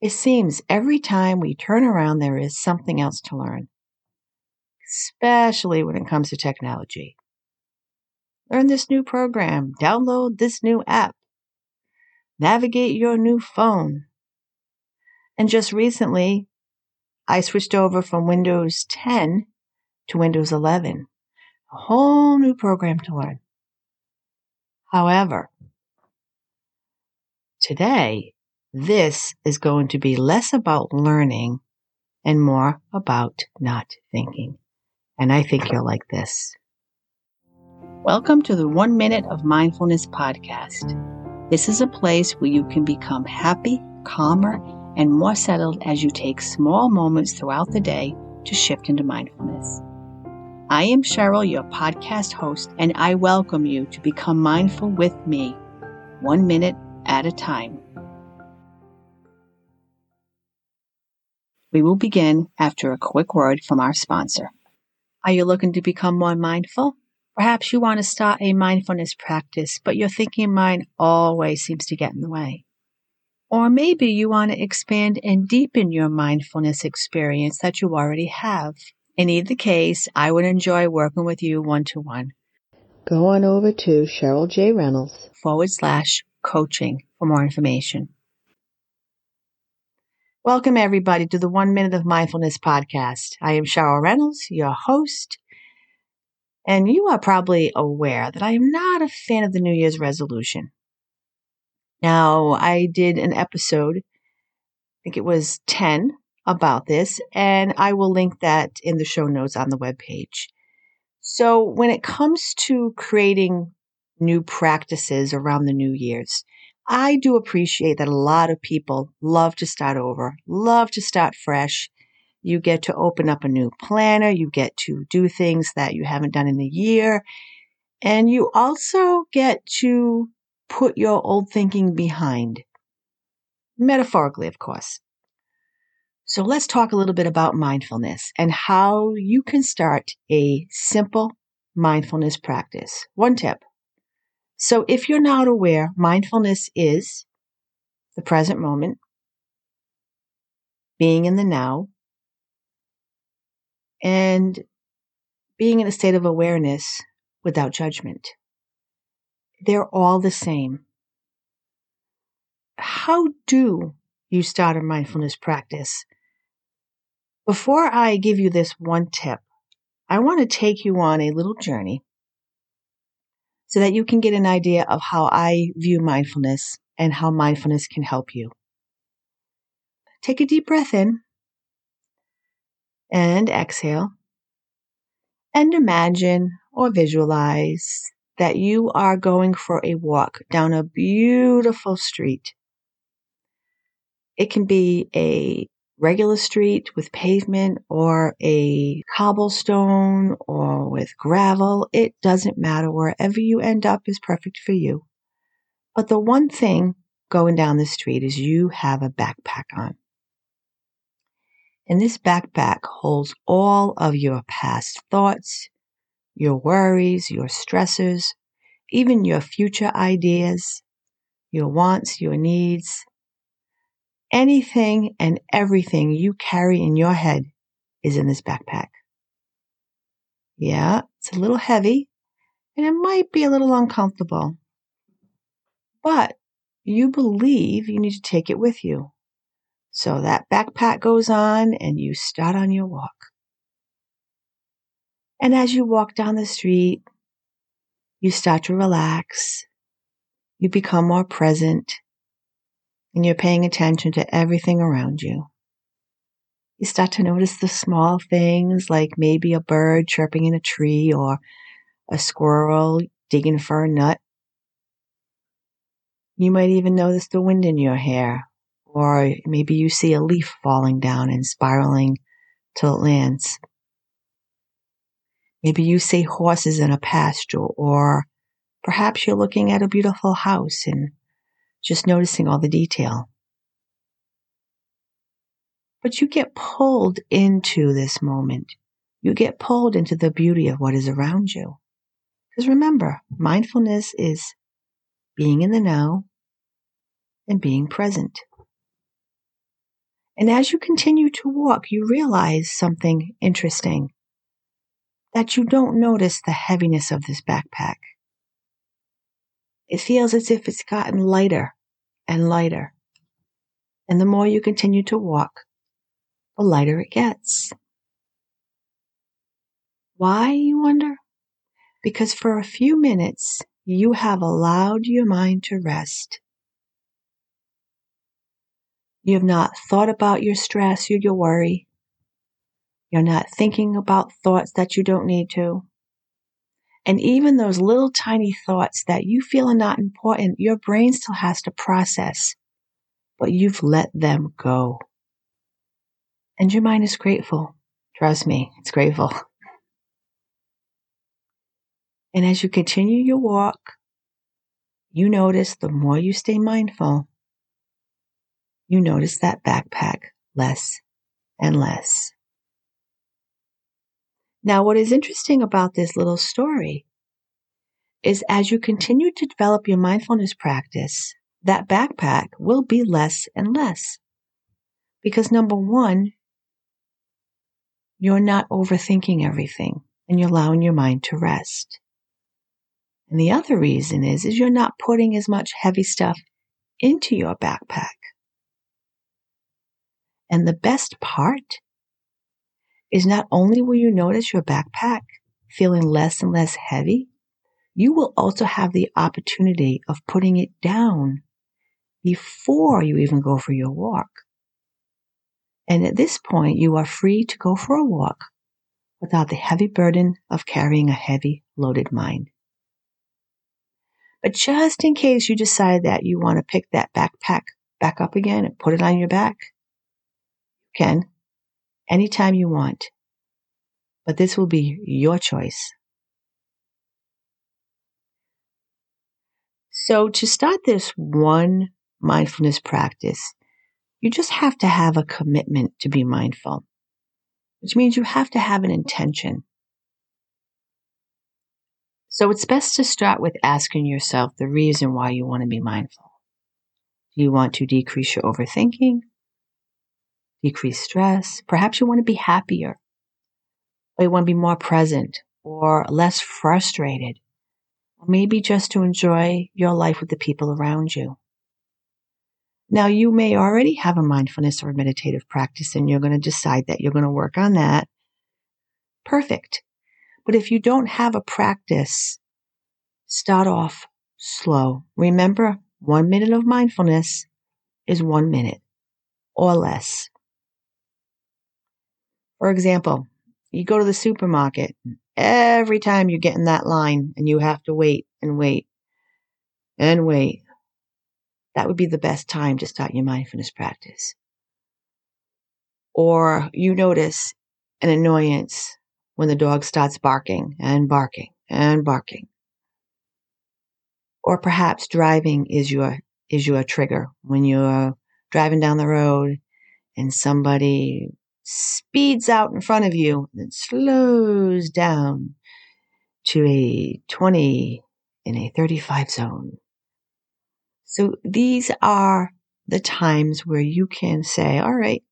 It seems every time we turn around, there is something else to learn, especially when it comes to technology. Learn this new program, download this new app, navigate your new phone. And just recently, I switched over from Windows 10 to Windows 11, a whole new program to learn. However, today, this is going to be less about learning and more about not thinking. And I think you'll like this. Welcome to the One Minute of Mindfulness podcast. This is a place where you can become happy, calmer, and more settled as you take small moments throughout the day to shift into mindfulness. I am Cheryl, your podcast host, and I welcome you to become mindful with me, one minute at a time. We will begin after a quick word from our sponsor. Are you looking to become more mindful? Perhaps you want to start a mindfulness practice, but your thinking mind always seems to get in the way. Or maybe you want to expand and deepen your mindfulness experience that you already have. In either case, I would enjoy working with you one to one. Go on over to Cheryl J. Reynolds forward slash coaching for more information. Welcome, everybody, to the One Minute of Mindfulness podcast. I am Cheryl Reynolds, your host. And you are probably aware that I am not a fan of the New Year's resolution. Now, I did an episode, I think it was 10, about this, and I will link that in the show notes on the webpage. So, when it comes to creating new practices around the New Year's, I do appreciate that a lot of people love to start over, love to start fresh. You get to open up a new planner, you get to do things that you haven't done in a year, and you also get to put your old thinking behind. Metaphorically, of course. So let's talk a little bit about mindfulness and how you can start a simple mindfulness practice. One tip. So if you're not aware, mindfulness is the present moment, being in the now, and being in a state of awareness without judgment. They're all the same. How do you start a mindfulness practice? Before I give you this one tip, I want to take you on a little journey so that you can get an idea of how I view mindfulness and how mindfulness can help you. Take a deep breath in and exhale and imagine or visualize that you are going for a walk down a beautiful street. It can be a regular street with pavement or a cobblestone or with gravel. It doesn't matter. Wherever you end up is perfect for you. But the one thing going down the street is you have a backpack on. And this backpack holds all of your past thoughts, your worries, your stressors, even your future ideas, your wants, your needs, Anything and everything you carry in your head is in this backpack. Yeah, it's a little heavy and it might be a little uncomfortable, but you believe you need to take it with you. So that backpack goes on and you start on your walk. And as you walk down the street, you start to relax. You become more present and you're paying attention to everything around you. You start to notice the small things like maybe a bird chirping in a tree or a squirrel digging for a nut. You might even notice the wind in your hair, or maybe you see a leaf falling down and spiraling till it lands. Maybe you see horses in a pasture, or perhaps you're looking at a beautiful house and just noticing all the detail. But you get pulled into this moment. You get pulled into the beauty of what is around you. Because remember, mindfulness is being in the now and being present. And as you continue to walk, you realize something interesting that you don't notice the heaviness of this backpack. It feels as if it's gotten lighter and lighter. And the more you continue to walk, the lighter it gets. Why, you wonder? Because for a few minutes, you have allowed your mind to rest. You have not thought about your stress or your worry. You're not thinking about thoughts that you don't need to. And even those little tiny thoughts that you feel are not important, your brain still has to process, but you've let them go. And your mind is grateful. Trust me, it's grateful. And as you continue your walk, you notice the more you stay mindful, you notice that backpack less and less. Now, what is interesting about this little story is as you continue to develop your mindfulness practice, that backpack will be less and less. Because number one, you're not overthinking everything and you're allowing your mind to rest. And the other reason is, is you're not putting as much heavy stuff into your backpack. And the best part is not only will you notice your backpack feeling less and less heavy, you will also have the opportunity of putting it down before you even go for your walk. And at this point, you are free to go for a walk without the heavy burden of carrying a heavy loaded mind. But just in case you decide that you want to pick that backpack back up again and put it on your back, you can anytime you want. But this will be your choice. So to start this one mindfulness practice, you just have to have a commitment to be mindful, which means you have to have an intention. So it's best to start with asking yourself the reason why you want to be mindful. Do you want to decrease your overthinking? Decrease stress. Perhaps you want to be happier, or you want to be more present or less frustrated, or maybe just to enjoy your life with the people around you. Now, you may already have a mindfulness or meditative practice and you're going to decide that you're going to work on that. Perfect. But if you don't have a practice, start off slow. Remember, one minute of mindfulness is one minute or less. For example, you go to the supermarket, every time you get in that line and you have to wait and wait and wait, that would be the best time to start your mindfulness practice. Or you notice an annoyance when the dog starts barking and barking and barking. Or perhaps driving is your is your trigger when you're driving down the road and somebody speeds out in front of you and then slows down to a 20 in a 35 zone. So these are the times where you can say, all right,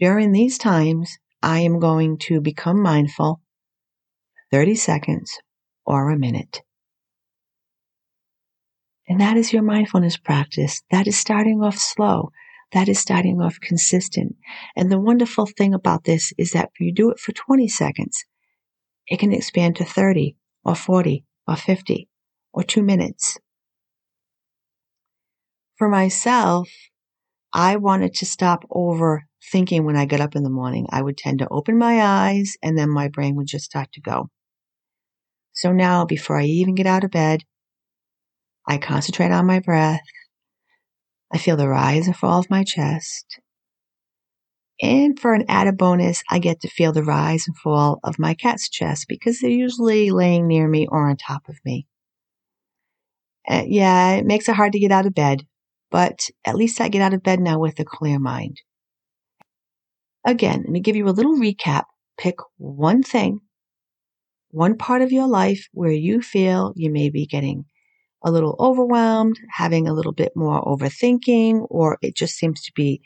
during these times, I am going to become mindful 30 seconds or a minute. And that is your mindfulness practice. That is starting off slow that is starting off consistent. And the wonderful thing about this is that if you do it for 20 seconds, it can expand to 30 or 40 or 50 or two minutes. For myself, I wanted to stop overthinking when I get up in the morning. I would tend to open my eyes and then my brain would just start to go. So now, before I even get out of bed, I concentrate on my breath I feel the rise and fall of my chest. And for an added bonus, I get to feel the rise and fall of my cat's chest because they're usually laying near me or on top of me. Uh, yeah, it makes it hard to get out of bed, but at least I get out of bed now with a clear mind. Again, let me give you a little recap. Pick one thing, one part of your life where you feel you may be getting a little overwhelmed, having a little bit more overthinking, or it just seems to be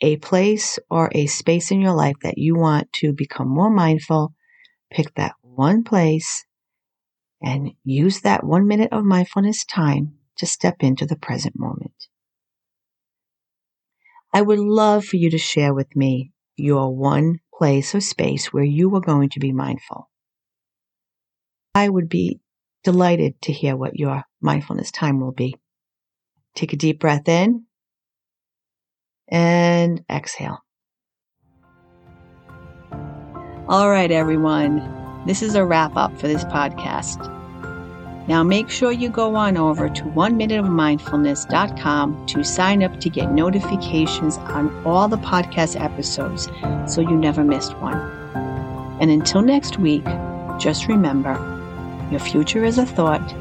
a place or a space in your life that you want to become more mindful, pick that one place and use that one minute of mindfulness time to step into the present moment. I would love for you to share with me your one place or space where you are going to be mindful. I would be delighted to hear what your mindfulness time will be. Take a deep breath in and exhale. All right, everyone. This is a wrap up for this podcast. Now make sure you go on over to one minute of oneminuteofmindfulness.com to sign up to get notifications on all the podcast episodes so you never missed one. And until next week, just remember your future is a thought,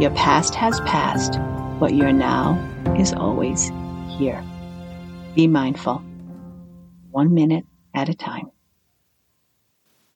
your past has passed, but your now is always here. Be mindful, one minute at a time.